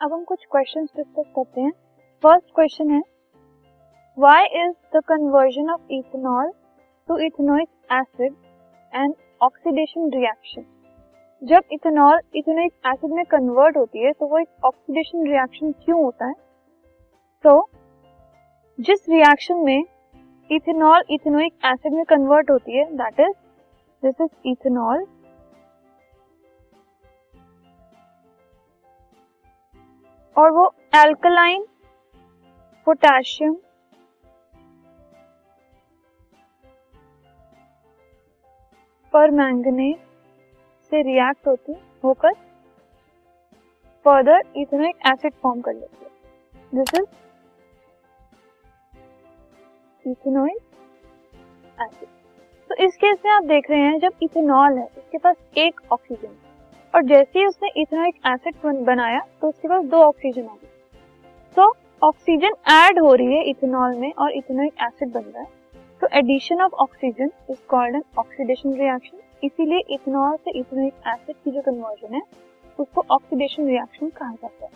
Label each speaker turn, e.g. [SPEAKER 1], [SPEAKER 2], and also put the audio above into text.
[SPEAKER 1] अब हम कुछ क्वेश्चन डिस्कस करते हैं। फ़र्स्ट क्वेश्चन है why is the conversion of ethanol to ethanoic acid and oxidation reaction जब इथेनॉल इथेनोइक एसिड में कन्वर्ट होती है तो वो एक ऑक्सीडेशन रिएक्शन क्यों होता है? तो जिस रिएक्शन में इथेनॉल इथेनोइक एसिड में कन्वर्ट होती है that is this is ethanol और वो एल्कलाइन पोटेशियम पर मैंगनेट से रिएक्ट होती, होकर फर्दर इथेनोइक एसिड फॉर्म कर लेती है। दिस इज़ इथेनोइक एसिड तो इस केस में आप देख रहे हैं जब इथेनॉल है, इसके पास एक ऑक्सीजन है। और जैसे ही उसने इथेनोइक एसिड बनाया तो उसके पास दो ऑक्सीजन आ गई। तो ऑक्सीजन ऐड हो रही है इथेनॉल में और इथेनॉइक एसिड बन रहा है। तो addition of oxygen is called an oxidation reaction इसीलिए इथेनॉल से इथेनॉइक एसिड की जो कन्वर्जन है, उसको ऑक्सीडेशन रिएक्शन कहा जाता है।